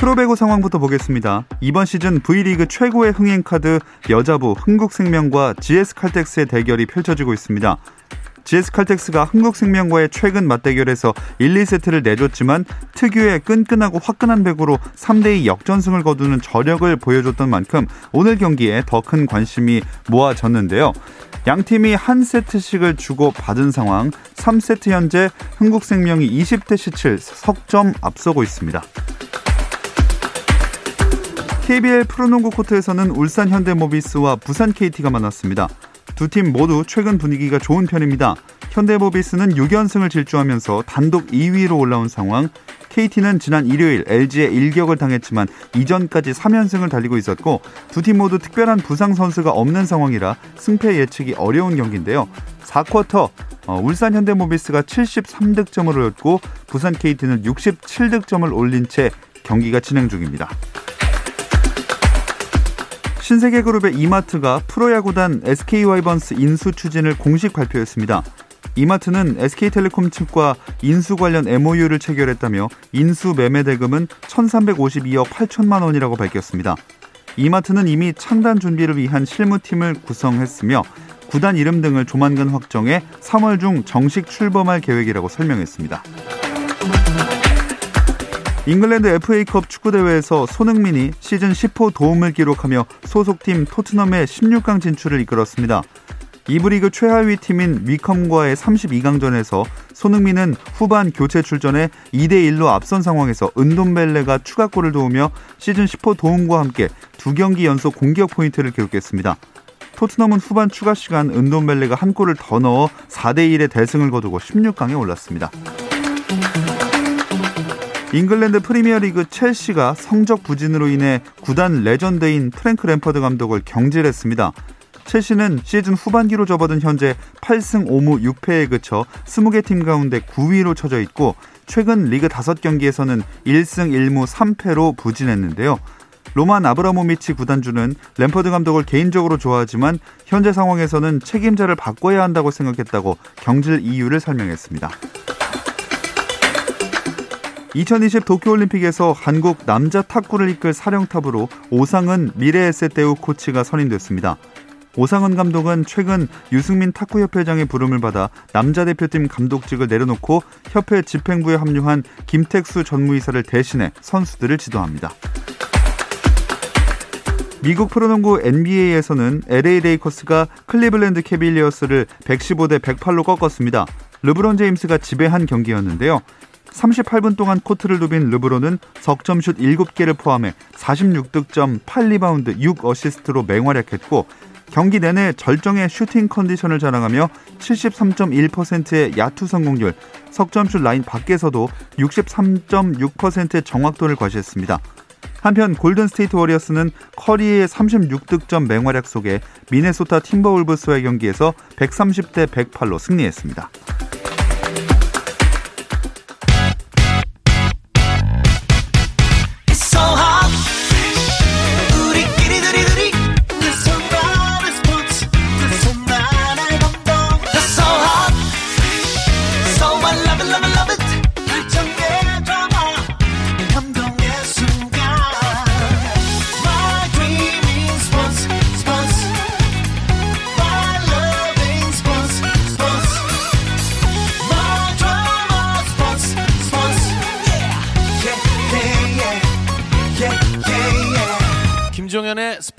프로배구 상황부터 보겠습니다. 이번 시즌 V리그 최고의 흥행 카드 여자부 흥국생명과 GS칼텍스의 대결이 펼쳐지고 있습니다. GS칼텍스가 흥국생명과의 최근 맞대결에서 1, 2세트를 내줬지만 특유의 끈끈하고 화끈한 배구로 3대2 역전승을 거두는 저력을 보여줬던 만큼 오늘 경기에 더 큰 관심이 모아졌는데요. 양 팀이 한 세트씩을 주고 받은 상황 3세트 현재 흥국생명이 20대 17 석점 앞서고 있습니다. KBL 프로농구 코트에서는 울산 현대모비스와 부산 KT가 만났습니다. 두 팀 모두 최근 분위기가 좋은 편입니다. 현대모비스는 6연승을 질주하면서 단독 2위로 올라온 상황. KT는 지난 일요일 LG에 일격을 당했지만 이전까지 3연승을 달리고 있었고 두 팀 모두 특별한 부상 선수가 없는 상황이라 승패 예측이 어려운 경기인데요. 4쿼터 어, 울산 현대모비스가 73득점을 올렸고 부산 KT는 67득점을 올린 채 경기가 진행 중입니다. 신세계그룹의 이마트가 프로야구단 SK와이번스 인수 추진을 공식 발표했습니다. 이마트는 SK텔레콤 측과 인수 관련 MOU를 체결했다며 인수 매매 대금은 1,352억 8천만 원이라고 밝혔습니다. 이마트는 이미 창단 준비를 위한 실무팀을 구성했으며 구단 이름 등을 조만간 확정해 3월 중 정식 출범할 계획이라고 설명했습니다. 잉글랜드 FA컵 축구대회에서 손흥민이 시즌 10호 도움을 기록하며 소속팀 토트넘의 16강 진출을 이끌었습니다. 이브리그 최하위 팀인 위컴과의 32강전에서 손흥민은 후반 교체 출전에 2대1로 앞선 상황에서 은돔벨레가 추가골을 도우며 시즌 10호 도움과 함께 두 경기 연속 공격 포인트를 기록했습니다. 토트넘은 후반 추가 시간 은돔벨레가 한 골을 더 넣어 4대1의 대승을 거두고 16강에 올랐습니다. 잉글랜드 프리미어리그 첼시가 성적 부진으로 인해 구단 레전드인 프랭크 램퍼드 감독을 경질했습니다. 첼시는 시즌 후반기로 접어든 현재 8승 5무 6패에 그쳐 20개 팀 가운데 9위로 쳐져 있고 최근 리그 5경기에서는 1승 1무 3패로 부진했는데요. 로만 아브라모미치 구단주는 램퍼드 감독을 개인적으로 좋아하지만 현재 상황에서는 책임자를 바꿔야 한다고 생각했다고 경질 이유를 설명했습니다. 2020 도쿄올림픽에서 한국 남자 탁구를 이끌 사령탑으로 오상은 미래에셋대우 코치가 선임됐습니다. 오상은 감독은 최근 유승민 탁구협회장의 부름을 받아 남자 대표팀 감독직을 내려놓고 협회 집행부에 합류한 김택수 전무이사를 대신해 선수들을 지도합니다. 미국 프로농구 NBA에서는 LA 레이커스가 클리블랜드 캐빌리어스를 115대 108로 꺾었습니다. 르브론 제임스가 지배한 경기였는데요. 38분 동안 코트를 누빈 르브론은 석점슛 7개를 포함해 46득점 8리바운드 6어시스트로 맹활약했고 경기 내내 절정의 슈팅 컨디션을 자랑하며 73.1%의 야투 성공률, 석점슛 라인 밖에서도 63.6%의 정확도를 과시했습니다. 한편 골든 스테이트 워리어스는 커리의 36득점 맹활약 속에 미네소타 팀버울브스와의 경기에서 130대 108로 승리했습니다.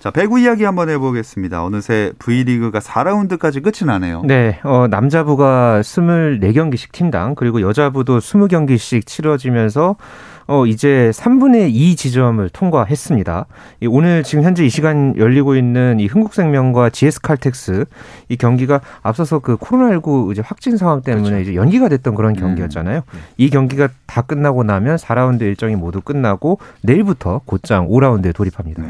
자, 배구 이야기 한번 해보겠습니다. 어느새 V리그가 4라운드까지 끝이 나네요. 네, 어, 남자부가 24경기씩 팀당, 그리고 여자부도 20경기씩 치러지면서 어, 이제 3분의 2 지점을 통과했습니다. 이 오늘 지금 현재 이 시간 열리고 있는 이 흥국생명과 GS칼텍스 이 경기가 앞서서 그 코로나19 이제 확진 상황 때문에 그렇죠. 이제 연기가 됐던 그런 음. 경기였잖아요. 음. 이 경기가 다 끝나고 나면 4라운드 일정이 모두 끝나고 내일부터 곧장 5라운드에 돌입합니다. 네.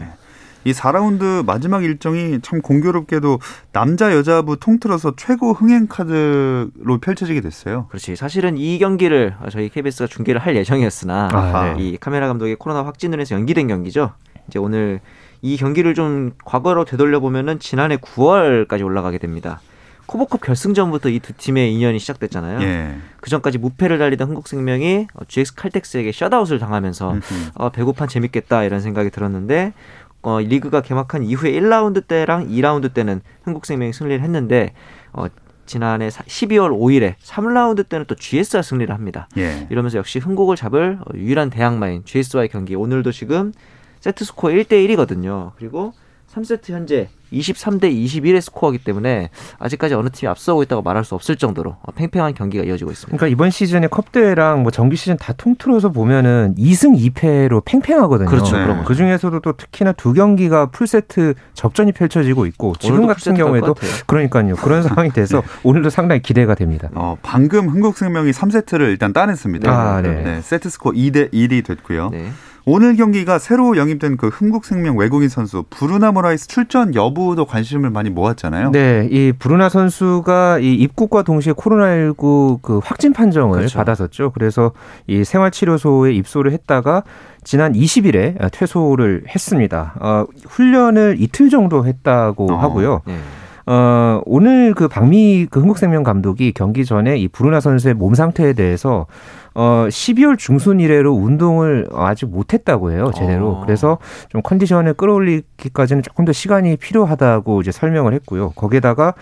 이 4라운드 마지막 일정이 참 공교롭게도 남자 여자부 통틀어서 최고 흥행 카드로 펼쳐지게 됐어요. 그렇지. 사실은 이 경기를 저희 KBS가 중계를 할 예정이었으나 아, 네. 이 카메라 감독의 코로나 확진으로 해서 연기된 경기죠. 이제 오늘 이 경기를 좀 과거로 되돌려 보면은 지난해 9월까지 올라가게 됩니다. 코보컵 결승전부터 이 두 팀의 인연이 시작됐잖아요. 예. 그 전까지 무패를 달리던 한국생명이 GX 칼텍스에게 셧아웃을 당하면서 어, 배고판 재밌겠다 이런 생각이 들었는데 어, 리그가 개막한 이후에 1라운드 때랑 2라운드 때는 한국생명이 승리를 했는데 어, 지난해 12월 5일에 3라운드 때는 또 GS가 승리를 합니다. 예. 이러면서 역시 흥국을 잡을 어, 유일한 대항마인 GS와의 경기 오늘도 지금 세트 스코어 1대 1이거든요. 그리고 3세트 현재 23대 21의 스코어이기 때문에 아직까지 어느 팀이 앞서고 있다고 말할 수 없을 정도로 팽팽한 경기가 이어지고 있습니다. 그러니까 이번 시즌에 컵 대회랑 뭐 정규 시즌 다 통틀어서 보면은 2승 2패로 팽팽하거든요. 그렇죠. 네. 그 중에서도 또 특히나 두 경기가 풀세트 접전이 펼쳐지고 있고 지금 같은 경우에도 그러니까요. 그런 상황이 돼서 네. 오늘도 상당히 기대가 됩니다. 어, 방금 흥국생명이 3세트를 일단 따냈습니다. 아, 네. 네. 세트 스코어 2대 1이 됐고요. 네. 오늘 경기가 새로 영입된 그 흥국생명 외국인 선수 브루나 모라이스 출전 여부도 관심을 많이 모았잖아요. 네, 이 브루나 선수가 이 입국과 동시에 코로나19 그 확진 판정을 그렇죠. 받았었죠. 그래서 이 생활치료소에 입소를 했다가 지난 20일에 퇴소를 했습니다. 어, 훈련을 이틀 정도 했다고 어, 하고요. 네. 어, 오늘 그 박미 그 흥국생명 감독이 경기 전에 이 브루나 선수의 몸 상태에 대해서 어 12월 중순 이래로 운동을 아직 못했다고 해요 제대로 어. 그래서 좀 컨디션을 끌어올리기까지는 조금 더 시간이 필요하다고 이제 설명을 했고요 거기에다가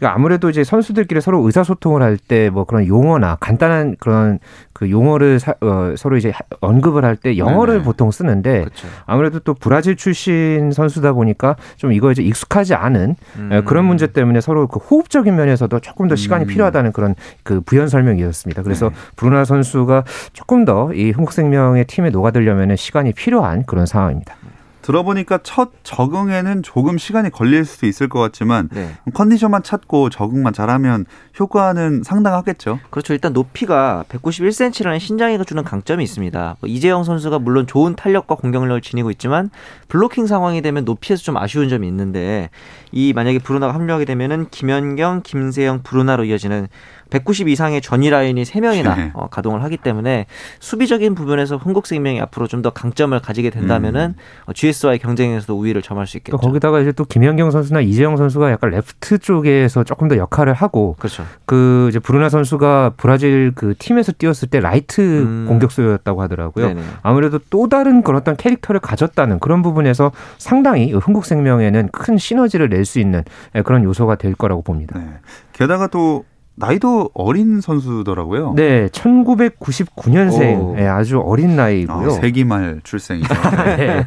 그러니까 아무래도 이제 선수들끼리 서로 의사소통을 할 때 뭐 그런 용어나 간단한 그런 그 용어를 사, 어, 서로 이제 언급을 할 때 영어를 네네. 보통 쓰는데 그쵸. 아무래도 또 브라질 출신 선수다 보니까 좀 이거 이제 익숙하지 않은 음. 그런 문제 때문에 서로 그 호흡적인 면에서도 조금 더 시간이 음. 필요하다는 그런 그 부연 설명이었습니다. 그래서 네. 브루나 선수가 조금 더 이 흥국생명의 팀에 녹아들려면 시간이 필요한 그런 상황입니다. 들어보니까 첫 적응에는 조금 시간이 걸릴 수도 있을 것 같지만 네. 컨디션만 찾고 적응만 잘하면 효과는 상당하겠죠. 그렇죠. 일단 높이가 191cm라는 신장이가 주는 강점이 있습니다. 뭐 이재영 선수가 물론 좋은 탄력과 공격력을 지니고 있지만 블로킹 상황이 되면 높이에서 좀 아쉬운 점이 있는데 이 만약에 브루나가 합류하게 되면은 김연경, 김세영, 브루나로 이어지는 190 이상의 전위 라인이 3명이나 네. 어, 가동을 하기 때문에 수비적인 부분에서 흥국생명이 앞으로 좀 더 강점을 가지게 된다면은 음. 어, GS와의 경쟁에서도 우위를 점할 수 있겠죠. 거기다가 이제 또 김연경 선수나 이재영 선수가 약간 레프트 쪽에서 조금 더 역할을 하고 그렇죠. 그 이제 브루나 선수가 브라질 그 팀에서 뛰었을 때 라이트 음. 공격수였다고 하더라고요. 네네. 아무래도 또 다른 그런 어떤 캐릭터를 가졌다는 그런 부분에서 상당히 흥국생명에는 큰 시너지를 낼 수 있는 그런 요소가 될 거라고 봅니다. 네. 게다가 또 나이도 어린 선수더라고요. 네, 1999년생. 네, 아주 어린 나이고요. 아, 세기말 출생이죠. 네.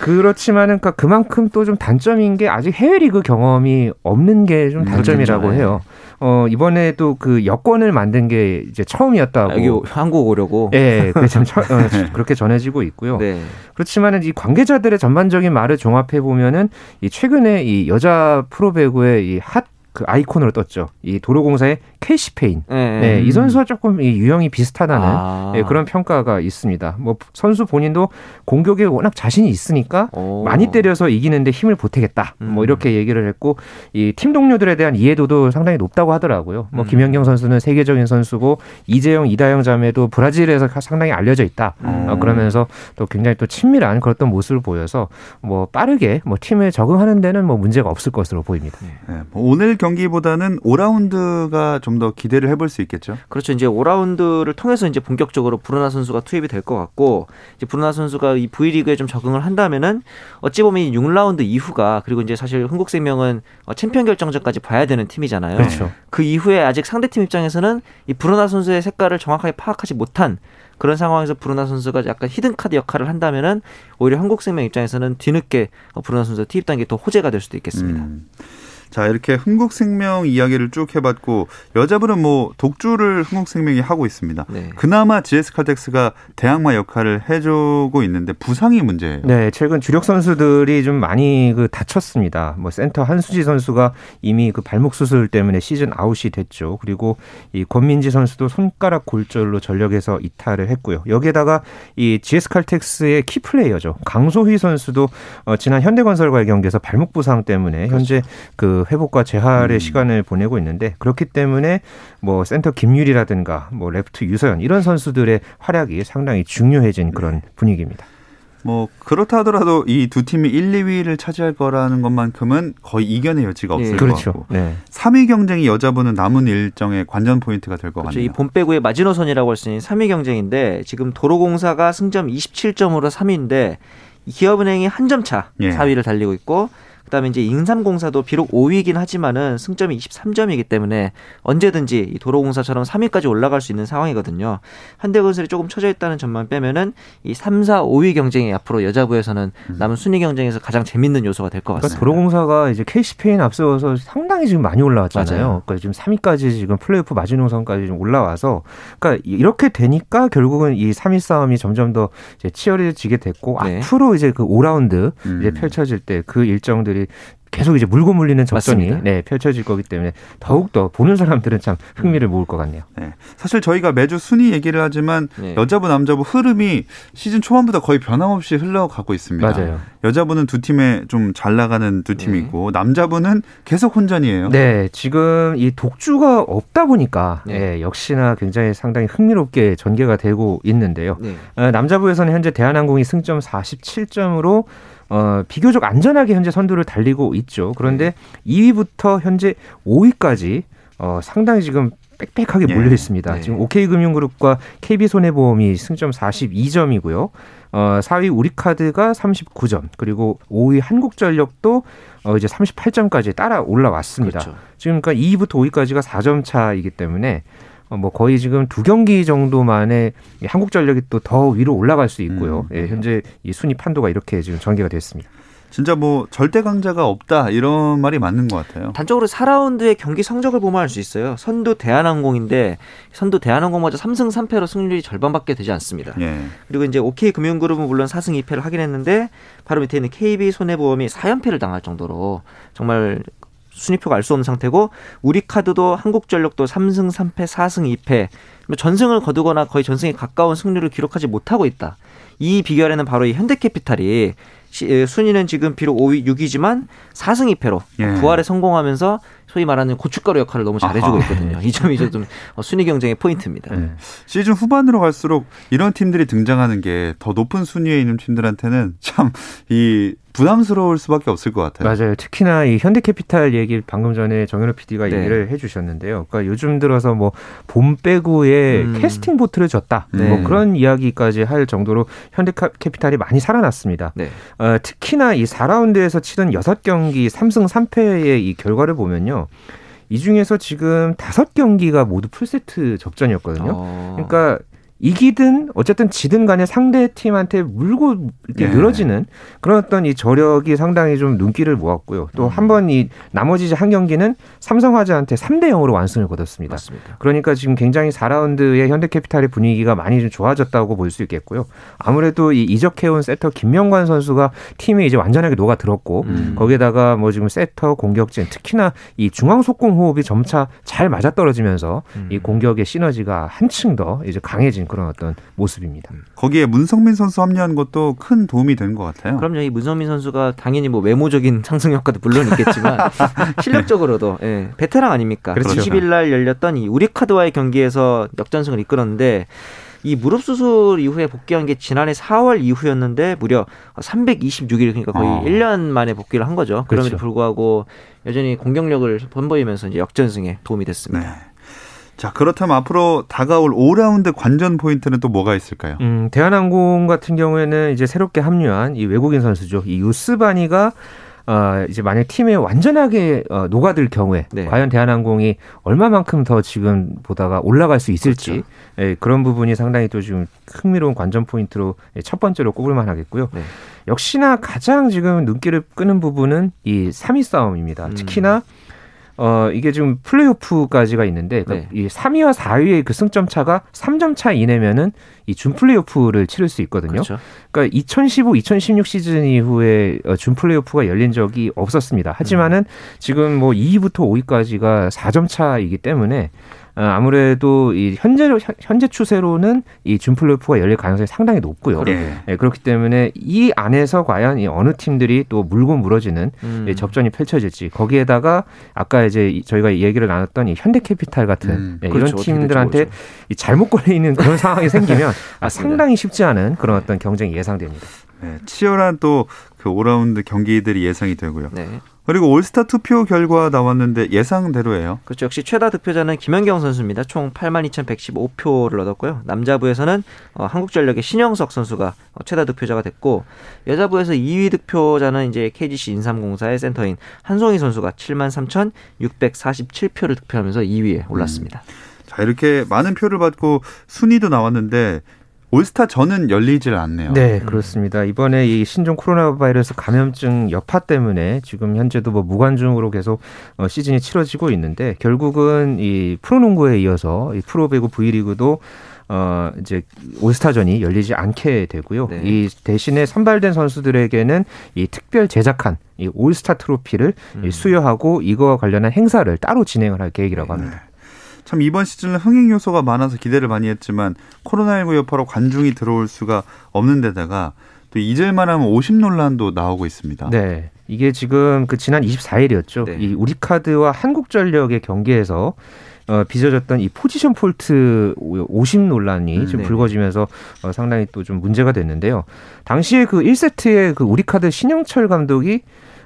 그렇지만은 그러니까 그만큼 또 좀 단점인 게 아직 해외 리그 경험이 없는 게 좀 단점이라고 음, 해요. 어, 이번에도 그 여권을 만든 게 이제 처음이었다고. 여기 한국 오려고. 예, 네, 참 처, 어, 그렇게 전해지고 있고요. 네. 그렇지만은 이 관계자들의 전반적인 말을 종합해 보면은 이 최근에 이 여자 프로배구의 이 핫 그 아이콘으로 떴죠. 이 도로공사의 켈시 페인. 네. 네. 이 선수와 조금 이 유형이 비슷하다는 아. 네, 그런 평가가 있습니다. 뭐 선수 본인도 공격에 워낙 자신이 있으니까 오. 많이 때려서 이기는데 힘을 보태겠다. 뭐 음. 뭐 이렇게 얘기를 했고 이 팀 동료들에 대한 이해도도 상당히 높다고 하더라고요. 뭐 음. 김연경 선수는 세계적인 선수고 이재영, 이다영 자매도 브라질에서 상당히 알려져 있다. 음. 어, 그러면서 또 굉장히 또 친밀한 그런 모습을 보여서 뭐 빠르게 뭐 팀에 적응하는 데는 뭐 문제가 없을 것으로 보입니다. 네. 뭐 오늘 경 기보다는 5라운드가 좀 더 기대를 해볼 수 있겠죠. 그렇죠. 이제 5라운드를 통해서 이제 본격적으로 브루나 선수가 투입이 될 것 같고 이제 브루나 선수가 이 V리그에 좀 적응을 한다면은 어찌 보면 이 6라운드 이후가 그리고 이제 사실 흥국생명은 어, 챔피언 결정전까지 봐야 되는 팀이잖아요. 그렇죠. 그 이후에 아직 상대팀 입장에서는 이 브루나 선수의 색깔을 정확하게 파악하지 못한 그런 상황에서 브루나 선수가 약간 히든카드 역할을 한다면은 오히려 흥국생명 입장에서는 뒤늦게 어, 브루나 선수 투입된 게 더 호재가 될 수도 있겠습니다. 음. 자, 이렇게 흥국생명 이야기를 쭉 해봤고 여자부는 뭐 독주를 흥국생명이 하고 있습니다. 네. 그나마 GS칼텍스가 대항마 역할을 해주고 있는데 부상이 문제예요. 네, 최근 주력 선수들이 좀 많이 그 다쳤습니다. 뭐 센터 한수지 선수가 이미 그 발목 수술 때문에 시즌 아웃이 됐죠. 그리고 이 권민지 선수도 손가락 골절로 전력에서 이탈을 했고요. 여기에다가 이 GS칼텍스의 key player죠. 강소휘 선수도 어, 지난 현대건설과의 경기에서 발목 부상 때문에 현재 그 회복과 재활의 음. 시간을 보내고 있는데 그렇기 때문에 뭐 센터 김유리라든가 뭐 레프트 유서연 이런 선수들의 활약이 상당히 중요해진 그런 분위기입니다. 뭐 그렇다 하더라도 이 두 팀이 1, 2위를 차지할 거라는 것만큼은 거의 이견의 여지가 없을 네. 그렇죠. 것 같고 네. 3위 경쟁이 여자부는 남은 일정의 관전 포인트가 될것 그렇죠. 같네요. 이 봄 배구의 마지노선이라고 할 수 있는 3위 경쟁인데 지금 도로공사가 승점 27점으로 3위인데 기업은행이 한 점차 4위를 예. 달리고 있고 그다음에 이제 인삼공사도 비록 5위이긴 하지만은 승점이 23점이기 때문에 언제든지 이 도로공사처럼 3위까지 올라갈 수 있는 상황이거든요. 현대건설이 조금 처져 있다는 점만 빼면은 이 3, 4, 5위 경쟁이 앞으로 여자부에서는 음. 남은 순위 경쟁에서 가장 재밌는 요소가 될것 그러니까 같습니다. 그러니까 도로공사가 이제 KC페인 앞서서 상당히 지금 많이 올라왔잖아요. 맞아요. 그러니까 지금 3위까지 지금 플레이오프 마지노선까지 좀 올라와서 그러니까 이렇게 되니까 결국은 이 3위 싸움이 점점 더 치열해지게 됐고 네. 앞으로 이제 그 5라운드 음. 이제 펼쳐질 때 그 일정들 선 수들이 계속 이제 물고 물리는 접전이 네, 펼쳐질 거기 때문에 더욱더 보는 사람들은 참 흥미를 모을 것 같네요. 네. 사실 저희가 매주 순위 얘기를 하지만 네. 여자부 남자부 흐름이 시즌 초반부터 거의 변함없이 흘러가고 있습니다. 맞아요. 여자부는 두 팀에 좀 잘 나가는 두 팀이고 네. 남자부는 계속 혼전이에요. 네, 지금 이 독주가 없다 보니까 네. 네, 역시나 굉장히 상당히 흥미롭게 전개가 되고 있는데요. 네. 어, 남자부에서는 현재 대한항공이 승점 47점으로 어, 비교적 안전하게 현재 선두를 달리고 있죠. 그런데 네. 2위부터 현재 5위까지 어, 상당히 지금 빽빽하게 몰려 있습니다. 네. 지금 OK금융그룹과 KB손해보험이 승점 42점이고요. 어, 4위 우리카드가 39점, 그리고 5위 한국전력도 어, 이제 38점까지 따라 올라왔습니다. 그렇죠. 지금 그러니까 2위부터 5위까지가 4점 차이기 때문에 어, 뭐 거의 지금 두 경기 정도만에 한국전력이 또 더 위로 올라갈 수 있고요. 음. 예, 현재 이 순위 판도가 이렇게 지금 전개가 됐습니다. 진짜 뭐 절대 강자가 없다 이런 말이 맞는 것 같아요. 단적으로 4라운드의 경기 성적을 보면 알 수 있어요. 선두 대한항공인데 선두 대한항공마저 3승 3패로 승률이 절반밖에 되지 않습니다. 예. 그리고 이제 OK 금융그룹은 물론 4승 2패를 하긴 했는데 바로 밑에 있는 KB 손해보험이 4연패를 당할 정도로 정말 순위표가 알 수 없는 상태고 우리 카드도 한국전력도 3승 3패 4승 2패 전승을 거두거나 거의 전승에 가까운 승률을 기록하지 못하고 있다. 이 비결에는 바로 이 현대캐피탈이 순위는 지금 비록 5위 6위지만 4승 2패로 예. 부활에 성공하면서 소위 말하는 고춧가루 역할을 너무 잘해주고 있거든요. 이 점이 좀 순위 경쟁의 포인트입니다. 네. 시즌 후반으로 갈수록 이런 팀들이 등장하는 게 더 높은 순위에 있는 팀들한테는 참 이 부담스러울 수밖에 없을 것 같아요. 맞아요. 특히나 이 현대캐피탈 얘기 방금 전에 정현우 PD가 네. 얘기를 해주셨는데요. 그러니까 요즘 들어서 뭐 봄 빼고에 음. 캐스팅 보트를 줬다. 네. 뭐 그런 이야기까지 할 정도로 현대캐피탈이 많이 살아났습니다. 네. 어, 특히나 이 4라운드에서 치른 6경기 3승 3패의 이 결과를 보면요. 이 중에서 지금 다섯 경기가 모두 풀세트 접전이었거든요. 어. 그러니까 이기든 어쨌든 지든 간에 상대 팀한테 물고 이렇게 네. 늘어지는 그런 어떤 이 저력이 상당히 좀 눈길을 모았고요. 또 한 번이 음. 나머지 한 경기는 삼성화재한테 3대 0으로 완승을 거뒀습니다. 맞습니다. 그러니까 지금 굉장히 4라운드의 현대캐피탈의 분위기가 많이 좀 좋아졌다고 볼 수 있겠고요. 아무래도 이 이적해온 세터 김명관 선수가 팀에 이제 완전하게 녹아들었고 음. 거기에다가 뭐 지금 세터 공격진 특히나 이 중앙 속공 호흡이 점차 잘 맞아떨어지면서 음. 이 공격의 시너지가 한층 더 이제 강해진 그런 어떤 모습입니다. 음. 거기에 문성민 선수 합류한 것도 큰 도움이 된것 같아요. 그럼요. 이 문성민 선수가 당연히 뭐 외모적인 상승 효과도 물론 있겠지만 실력적으로도 예, 베테랑 아닙니까? 그렇죠. 20일 날 열렸던 이 우리카드와의 경기에서 역전승을 이끌었는데 이 무릎 수술 이후에 복귀한 게 지난해 4월 이후였는데 무려 326일 그러니까 거의 어. 1년 만에 복귀를 한 거죠. 그럼에도 그렇죠. 불구하고 여전히 공격력을 선보이면서 이제 역전승에 도움이 됐습니다. 네. 자, 그렇다면 앞으로 다가올 5라운드 관전 포인트는 또 뭐가 있을까요? 음, 대한항공 같은 경우에는 이제 새롭게 합류한 이 외국인 선수죠. 이 유스바니가 어, 이제 만약 팀에 완전하게 어, 녹아들 경우에 네. 과연 대한항공이 얼마만큼 더 지금 보다가 올라갈 수 있을지 그렇죠. 예, 그런 부분이 상당히 또 지금 흥미로운 관전 포인트로 예, 첫 번째로 꼽을 만 하겠고요. 네. 역시나 가장 지금 눈길을 끄는 부분은 이 3위 싸움입니다. 음. 특히나 어, 이게 지금 플레이오프까지가 있는데, 그러니까 네. 이 3위와 4위의 그 승점 차가 3점 차 이내면은 이 준 플레이오프를 치를 수 있거든요. 그렇죠. 그러니까 2015, 2016 시즌 이후에 어, 준 플레이오프가 열린 적이 없었습니다. 하지만은 음. 지금 뭐 2위부터 5위까지가 4점 차이기 때문에 어, 아무래도 이 현재 현재 추세로는 이 준플레이오프가 열릴 가능성이 상당히 높고요. 네. 네, 그렇기 때문에 이 안에서 과연 이 어느 팀들이 또 물고 물어지는 음. 접전이 펼쳐질지 거기에다가 아까 이제 저희가 얘기를 나눴던 이 현대캐피탈 같은 음. 네, 그렇죠. 이런 팀들한테 이 잘못 걸려 있는 그런 상황이 생기면 아, 상당히 쉽지 않은 그런 어떤 경쟁이 예상됩니다. 네, 치열한 또 그 5라운드 경기들이 예상이 되고요. 네. 그리고 올스타 투표 결과 나왔는데 예상대로예요. 그렇죠. 역시 최다 득표자는 김연경 선수입니다. 총 82,115표를 얻었고요. 남자부에서는 어, 한국전력의 신영석 선수가 어, 최다 득표자가 됐고 여자부에서 2위 득표자는 이제 KGC 인삼공사의 센터인 한송희 선수가 73,647표를 득표하면서 2위에 올랐습니다. 음. 자, 이렇게 많은 표를 받고 순위도 나왔는데 올스타 전은 열리질 않네요. 네, 그렇습니다. 이번에 이 신종 코로나 바이러스 감염증 여파 때문에 지금 현재도 뭐 무관중으로 계속 어, 시즌이 치러지고 있는데 결국은 이 프로농구에 이어서 이 프로배구 V리그도 어 이제 올스타전이 열리지 않게 되고요. 네. 이 대신에 선발된 선수들에게는 이 특별 제작한 이 올스타 트로피를 음. 수여하고 이거와 관련한 행사를 따로 진행을 할 계획이라고 합니다. 네. 참 이번 시즌은 흥행 요소가 많아서 기대를 많이 했지만 코로나19 여파로 관중이 들어올 수가 없는 데다가 또 잊을만 하면 50 논란도 나오고 있습니다. 네. 이게 지금 그 지난 24일이었죠. 네. 이 우리카드와 한국전력의 경기에서 어, 빚어졌던 이 포지션 폴트 50 논란이 음, 좀 네. 불거지면서 어, 상당히 또 좀 문제가 됐는데요. 당시에 그 1세트에 그 우리카드 신영철 감독이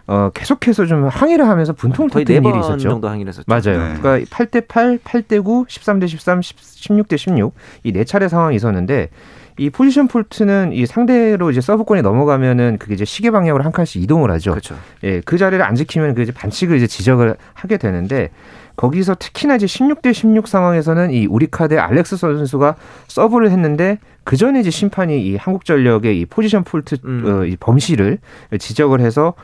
어, 계속해서 좀 항의를 하면서 분통을 터뜨린 일이 있었죠. 정도 항의를 했었죠. 맞아요. 네. 그러니까 8대 8, 8대 9, 13대 13, 16대 16 이 네 차례 상황이 있었는데 이 포지션 폴트는 이 상대로 이제 서브권이 넘어가면은 그게 이제 시계 방향으로 한 칸씩 이동을 하죠. 그렇죠. 예, 그 자리를 안 지키면 그 이제 반칙을 이제 지적을 하게 되는데 거기서 특히나 이제 16대 16 상황에서는 이 우리카드의 알렉스 선수가 서브를 했는데 그 전에 이제 심판이 이 한국전력의 이 포지션 폴트 음. 어, 이 범실을 지적을 해서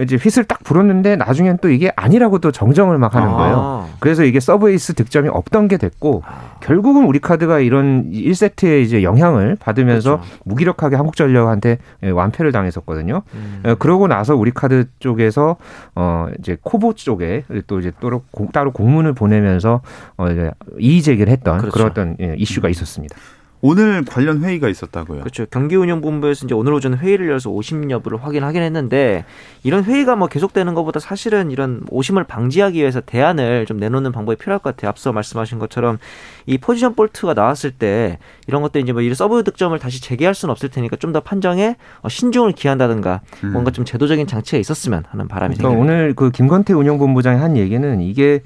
이제 휘슬 딱 불었는데 나중엔 또 이게 아니라고 또 정정을 막 하는 아. 거예요. 그래서 이게 서브 에이스 득점이 없던 게 됐고 아. 결국은 우리 카드가 이런 1세트에 이제 영향을 받으면서 그렇죠. 무기력하게 한국전력한테 예, 완패를 당했었거든요. 음. 어, 그러고 나서 우리 카드 쪽에서 어 이제 KOVO 쪽에 또 이제 따로 따로 공문을 보내면서 어 이제 이의 제기를 했던 그렇죠. 그런 어떤 예, 이슈가 음. 있었습니다. 오늘 관련 회의가 있었다고요. 그렇죠. 경기운영본부에서 이제 오늘 오전 회의를 열어서 오심 여부를 확인하긴 했는데 이런 회의가 뭐 계속되는 것보다 사실은 이런 오심을 방지하기 위해서 대안을 좀 내놓는 방법이 필요할 것 같아요. 앞서 말씀하신 것처럼 이 포지션 폴트가 나왔을 때 이런 것들 이제 뭐 이런 서브 득점을 다시 재개할 수는 없을 테니까 좀 더 판정에 어, 신중을 기한다든가 음. 뭔가 좀 제도적인 장치가 있었으면 하는 바람이 그러니까 생깁니다. 오늘 그 김건태 운영본부장이 한 얘기는 이게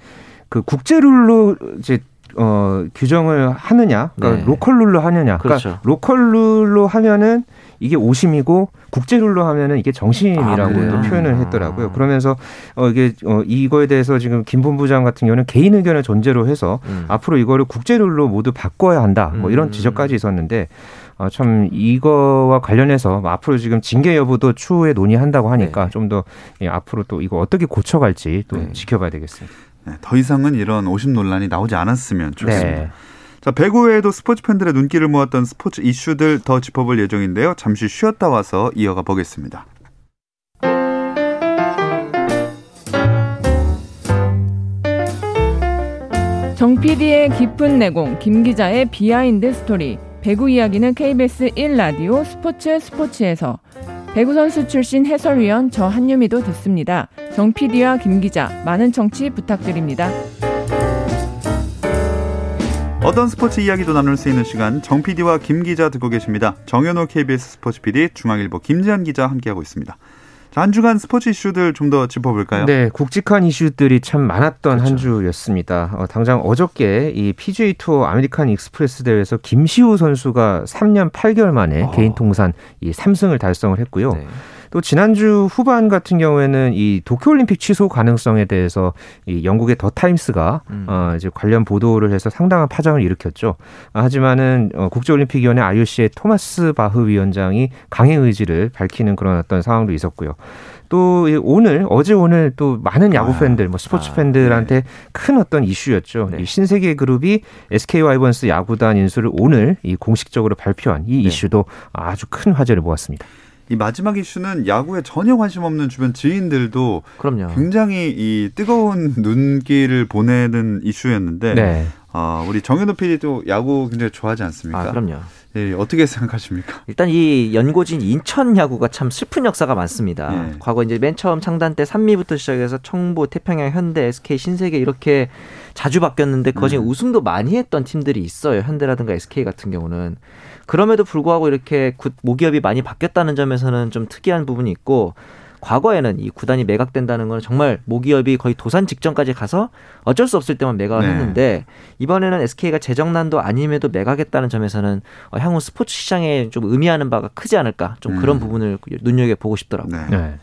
그 국제 룰로 이제 어, 규정을 하느냐, 그러니까 네. 로컬 룰로 하느냐. 그러니까 그렇죠. 로컬 룰로 하면은 이게 오심이고 국제 룰로 하면은 이게 정심이라고 아, 표현을 했더라고요. 그러면서 어 이게 어 이거에 대해서 지금 김 본부장 같은 경우는 개인 의견을 존재로 해서 음. 앞으로 이거를 국제 룰로 모두 바꿔야 한다. 뭐 이런 음. 지적까지 있었는데 어, 참 이거와 관련해서 뭐 앞으로 지금 징계 여부도 추후에 논의한다고 하니까 네. 좀더 예, 앞으로 또 이거 어떻게 고쳐갈지 또 네. 지켜봐야 되겠습니다. 네, 더 이상은 이런 오심 논란이 나오지 않았으면 좋겠습니다. 네. 자, 배구 외에도 스포츠 팬들의 눈길을 모았던 스포츠 이슈들 더 짚어볼 예정인데요. 잠시 쉬었다 와서 이어가 보겠습니다. 정 PD의 깊은 내공, 김 기자의 behind story. 배구 이야기는 KBS 1라디오 스포츠 스포츠에서 배구 선수 출신 해설위원 저 한유미도 듣습니다. 정 PD와 김 기자 많은 청취 부탁드립니다. 어떤 스포츠 이야기도 나눌 수 있는 시간 정 PD와 김 기자 듣고 계십니다. 정현호 KBS 스포츠 PD, 중앙일보 김지한 기자 함께하고 있습니다. 자, 한 주간 스포츠 이슈들 좀 더 짚어볼까요? 네, 굵직한 이슈들이 참 많았던 그렇죠. 한 주였습니다. 어, 당장 어저께 이 PGA 투어 아메리칸 익스프레스 대회에서 김시우 선수가 3년 8개월 만에 어. 개인 통산 이 3승을 달성을 했고요. 네. 또 지난주 후반 같은 경우에는 이 도쿄올림픽 취소 가능성에 대해서 이 영국의 더 타임스가 음. 어, 이제 관련 보도를 해서 상당한 파장을 일으켰죠. 아, 하지만은 어, 국제올림픽위원회 IOC의 토마스 바흐 위원장이 강행 의지를 밝히는 그런 어떤 상황도 있었고요. 또 오늘 어제 오늘 또 많은 야구 아, 팬들, 뭐 스포츠 아, 팬들한테 네. 큰 어떤 이슈였죠. 네. 이 신세계 그룹이 SK 와이번스 야구단 인수를 오늘 이 공식적으로 발표한 이 네. 이슈도 아주 큰 화제를 모았습니다. 이 마지막 이슈는 야구에 전혀 관심 없는 주변 지인들도 그럼요. 굉장히 이 뜨거운 눈길을 보내는 이슈였는데 네. 어, 우리 정현호 PD도 야구 굉장히 좋아하지 않습니까? 아, 그럼요. 예, 어떻게 생각하십니까? 일단 이 연고진 인천 야구가 참 슬픈 역사가 많습니다. 예. 과거 이제 맨 처음 창단 때 산미부터 시작해서 청보, 태평양, 현대, SK, 신세계 이렇게 자주 바뀌었는데 거진 음. 우승도 많이 했던 팀들이 있어요. 현대라든가 SK 같은 경우는. 그럼에도 불구하고 이렇게 모기업이 많이 바뀌었다는 점에서는 좀 특이한 부분이 있고 과거에는 이 구단이 매각된다는 건 정말 모기업이 거의 도산 직전까지 가서 어쩔 수 없을 때만 매각을 네. 했는데 이번에는 SK가 재정난도 아님에도 매각했다는 점에서는 어, 향후 스포츠 시장에 좀 의미하는 바가 크지 않을까 좀 그런 음. 부분을 눈여겨 보고 싶더라고요. 네. 네.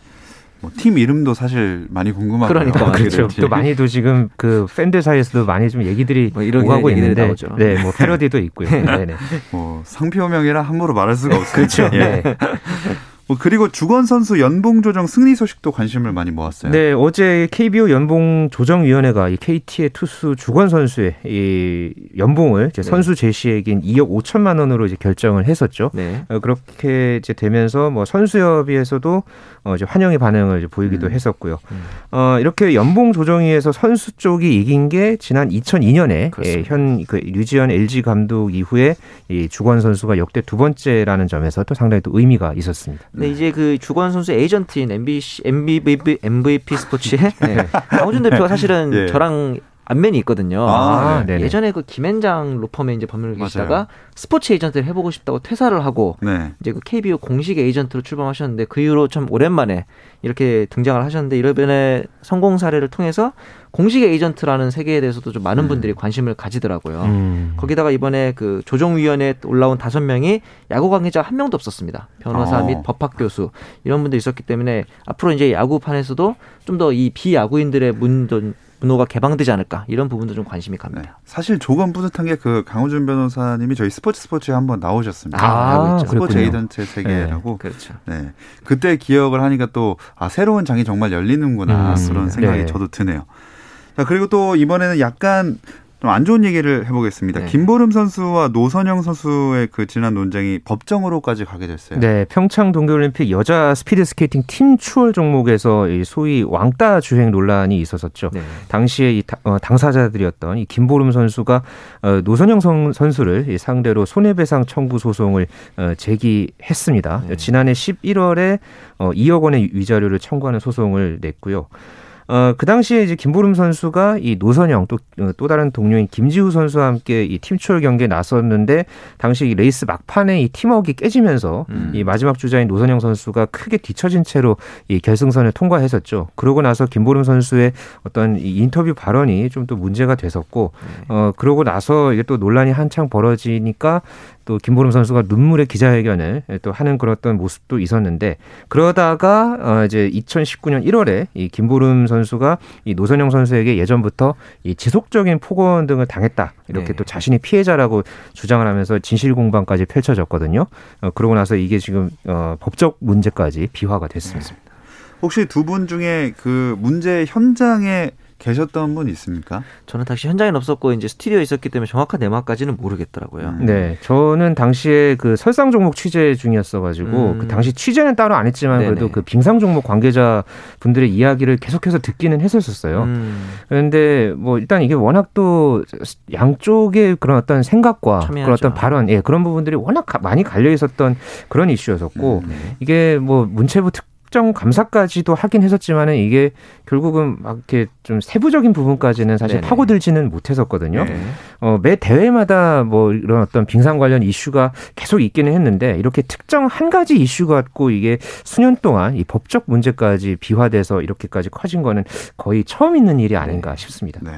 뭐팀 이름도 사실 많이 궁금하고 그러니까 그렇죠. 또 많이 도 지금 그 팬들 사이에서도 많이 좀 얘기들이 뭐 이런 오가고 있는데 나오죠. 네, 뭐 패러디도 있고요. 네, 네. 뭐 상표명이라 함부로 말할 수가 없어요. 그렇죠. 네. 뭐 그리고 주건 선수 연봉 조정 승리 소식도 관심을 많이 모았어요. 네, 어제 KBO 연봉 조정 위원회가 이 KT의 투수 주건 선수의 이 연봉을 이제 네. 선수 제시액인 2억 5천만 원으로 이제 결정을 했었죠. 네. 어, 그렇게 이제 되면서 뭐 선수협의에서도 어 이제 환영의 반응을 이제 보이기도 음. 했었고요. 음. 어 이렇게 연봉 조정위에서 선수 쪽이 이긴 게 지난 2002년에 예, 현그 류지현 LG 감독 이후에 이 주건 선수가 역대 두 번째라는 점에서 또 상당히 또 의미가 있었습니다. 네, 이제 그 주권 선수 에이전트인 MBC, MVP, MVP 스포츠의 네. 강호준 대표가 사실은 네. 저랑 안면이 있거든요. 아, 네. 예전에 그 김앤장 로펌에 이제 법률을 계시다가 스포츠 에이전트를 해보고 싶다고 퇴사를 하고 네. 이제 그 KBO 공식 에이전트로 출범하셨는데 그 이후로 참 오랜만에 이렇게 등장을 하셨는데 이번에 성공 사례를 통해서 공식 에이전트라는 세계에 대해서도 좀 많은 음. 분들이 관심을 가지더라고요. 음. 거기다가 이번에 그 조정위원회에 올라온 다섯 명이 야구 관계자 한 명도 없었습니다. 변호사 어. 및 법학 교수 이런 분들이 있었기 때문에 앞으로 이제 야구판에서도 좀 더 이 비야구인들의 문도 분노가 개방되지 않을까 이런 부분도 좀 관심이 갑니다. 네. 사실 조금 뿌듯한 게 그 강호준 변호사님이 저희 스포츠 스포츠에 한번 나오셨습니다. 아, 스포츠 에이전트 세계라고. 네, 그렇죠. 네. 그때 기억을 하니까 또 아, 새로운 장이 정말 열리는구나 음, 그런 생각이 네. 저도 드네요. 자, 그리고 또 이번에는 약간 좀 안 좋은 얘기를 해보겠습니다. 네. 김보름 선수와 노선영 선수의 그 지난 논쟁이 법정으로까지 가게 됐어요. 네, 평창 동계올림픽 여자 스피드 스케이팅 팀 추월 종목에서 소위 왕따 주행 논란이 있었었죠. 네. 당시에 이 어, 당사자들이었던 이 김보름 선수가 어, 노선영 선수를 상대로 손해배상 청구 소송을 어, 제기했습니다. 네. 지난해 11월에 2억 원의 위자료를 청구하는 소송을 냈고요. 어, 그 당시에 이제 김보름 선수가 이 노선영 또, 어, 또 다른 동료인 김지우 선수와 함께 이 팀추월 경기에 나섰는데 당시 이 레이스 막판에 이 팀워크가 깨지면서 음. 이 마지막 주자인 노선영 선수가 크게 뒤처진 채로 이 결승선을 통과했었죠. 그러고 나서 김보름 선수의 어떤 이 인터뷰 발언이 좀 또 문제가 됐었고, 네. 어, 그러고 나서 이게 또 논란이 한창 벌어지니까 또 김보름 선수가 눈물의 기자회견을 또 하는 그런 어떤 모습도 있었는데 그러다가 어 이제 2019년 1월에 이 김보름 선수가 이 노선영 선수에게 예전부터 이 지속적인 폭언 등을 당했다 이렇게 네. 또 자신이 피해자라고 주장을 하면서 진실 공방까지 펼쳐졌거든요. 어 그러고 나서 이게 지금 어 법적 문제까지 비화가 됐습니다. 혹시 두 분 중에 그 문제 현장에 계셨던 분 있습니까? 저는 당시 현장에 없었고 이제 스튜디오에 있었기 때문에 정확한 내막까지는 모르겠더라고요. 음. 네, 저는 당시에 그 설상 종목 취재 중이었어가지고 음. 그 당시 취재는 따로 안 했지만 네네. 그래도 그 빙상 종목 관계자 분들의 이야기를 계속해서 듣기는 했었었어요. 음. 그런데 뭐 일단 이게 워낙 또 양쪽의 그런 어떤 생각과 참여하죠. 그런 어떤 발언, 예, 그런 부분들이 워낙 많이 갈려 있었던 그런 이슈였었고 음, 네. 이게 뭐 문체부 특 국정 감사까지도 하긴 했었지만은 이게 결국은 막 이렇게 좀 세부적인 부분까지는 사실 네네. 파고들지는 못했었거든요. 네. 어, 매 대회마다 뭐 이런 어떤 빙상 관련 이슈가 계속 있기는 했는데 이렇게 특정 한 가지 이슈 갖고 이게 수년 동안 이 법적 문제까지 비화돼서 이렇게까지 커진 거는 거의 처음 있는 일이 아닌가 네. 싶습니다. 네.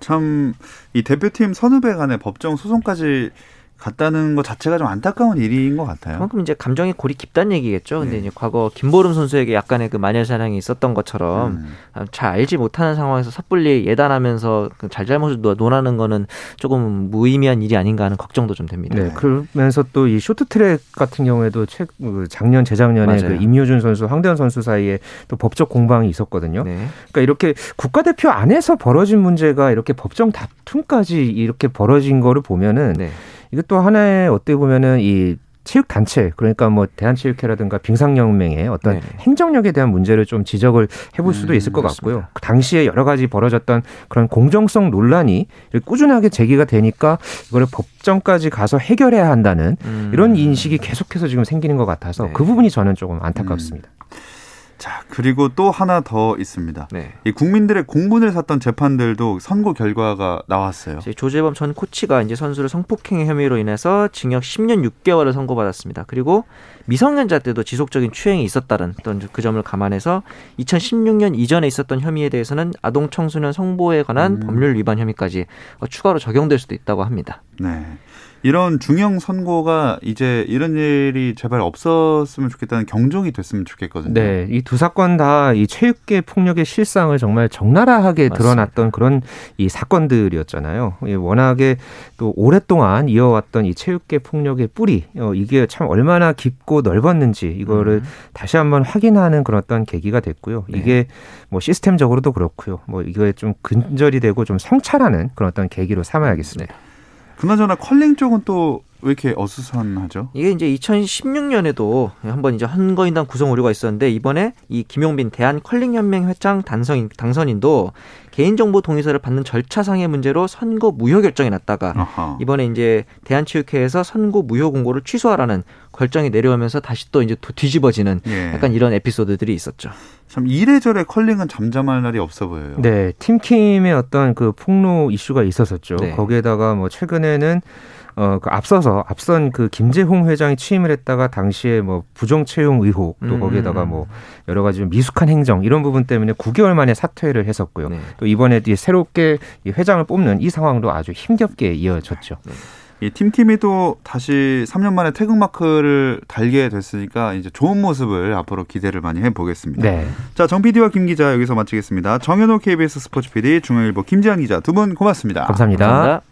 참 이 대표팀 선후배 간의 법정 소송까지 갔다는 것 자체가 좀 안타까운 일인 것 같아요. 그만큼 이제 감정이 골이 깊다는 얘기겠죠. 근데 네. 이제 과거 김보름 선수에게 약간의 그 마녀 사랑이 있었던 것처럼 음. 잘 알지 못하는 상황에서 섣불리 예단하면서 그 잘잘못을 논하는 거는 조금 무의미한 일이 아닌가 하는 걱정도 좀 됩니다. 네. 그러면서 또 이 쇼트트랙 같은 경우에도 최, 그 작년 재작년에 그 임효준 선수, 황대현 선수 사이에 또 법적 공방이 있었거든요. 네. 그러니까 이렇게 국가대표 안에서 벌어진 문제가 이렇게 법정 다툼까지 이렇게 벌어진 거를 보면은 네. 이것도 하나의 어떻게 보면은 이 체육 단체 그러니까 뭐 대한체육회라든가 빙상연맹의 어떤 네네. 행정력에 대한 문제를 좀 지적을 해볼 수도 음, 있을 것 맞습니다. 같고요. 그 당시에 여러 가지 벌어졌던 그런 공정성 논란이 꾸준하게 제기가 되니까 이거를 법정까지 가서 해결해야 한다는 음. 이런 인식이 계속해서 지금 생기는 것 같아서 네. 그 부분이 저는 조금 안타깝습니다. 음. 자, 그리고 또 하나 더 있습니다. 네. 이 국민들의 공분을 샀던 재판들도 선고 결과가 나왔어요. 조재범 전 코치가 이제 선수를 성폭행 혐의로 인해서 징역 10년 6개월을 선고받았습니다. 그리고 미성년자 때도 지속적인 추행이 있었다는 그 점을 감안해서 2016년 이전에 있었던 혐의에 대해서는 아동 청소년 성보에 관한 음. 법률 위반 혐의까지 추가로 적용될 수도 있다고 합니다. 네. 이런 중형 선고가 이제 이런 일이 제발 없었으면 좋겠다는 경종이 됐으면 좋겠거든요. 네, 이 두 사건 다 이 체육계 폭력의 실상을 정말 적나라하게 맞습니다. 드러났던 그런 이 사건들이었잖아요. 워낙에 또 오랫동안 이어왔던 이 체육계 폭력의 뿌리 어, 이게 참 얼마나 깊고 넓었는지 이거를 음. 다시 한번 확인하는 그런 어떤 계기가 됐고요. 네. 이게 뭐 시스템적으로도 그렇고요. 뭐 이거에 좀 근절이 되고 좀 성찰하는 그런 어떤 계기로 삼아야겠습니다. 네. 그나저나 컬링 쪽은 또 왜 이렇게 어수선하죠? 이게 이제 2016년에도 한번 이제 선거인단 구성 오류가 있었는데 이번에 이 김용빈 대한 컬링 연맹 회장 당선인 당선인도 개인정보 동의서를 받는 절차상의 문제로 선거 무효 결정이 났다가 아하. 이번에 이제 대한체육회에서 선거 무효 공고를 취소하라는 결정이 내려오면서 다시 또 이제 뒤집어지는 예. 약간 이런 에피소드들이 있었죠. 참 이래저래 컬링은 잠잠할 날이 없어 보여요. 네, 팀킴의 어떤 그 폭로 이슈가 있었었죠. 네. 거기에다가 뭐 최근에는 어, 그 앞서서 앞선 그 김재홍 회장이 취임을 했다가 당시에 뭐 부정 채용 의혹 또 음. 거기에다가 뭐 여러 가지 미숙한 행정 이런 부분 때문에 9개월 만에 사퇴를 했었고요. 네. 또 이번에 새롭게 회장을 뽑는 이 상황도 아주 힘겹게 이어졌죠. 네. 이 팀킴이 또 다시 3년 만에 태극 마크를 달게 됐으니까 이제 좋은 모습을 앞으로 기대를 많이 해보겠습니다. 네. 자, 정 PD와 김 기자 여기서 마치겠습니다. 정현호 KBS 스포츠 PD, 중앙일보 김지한 기자 두 분 고맙습니다. 감사합니다. 감사합니다.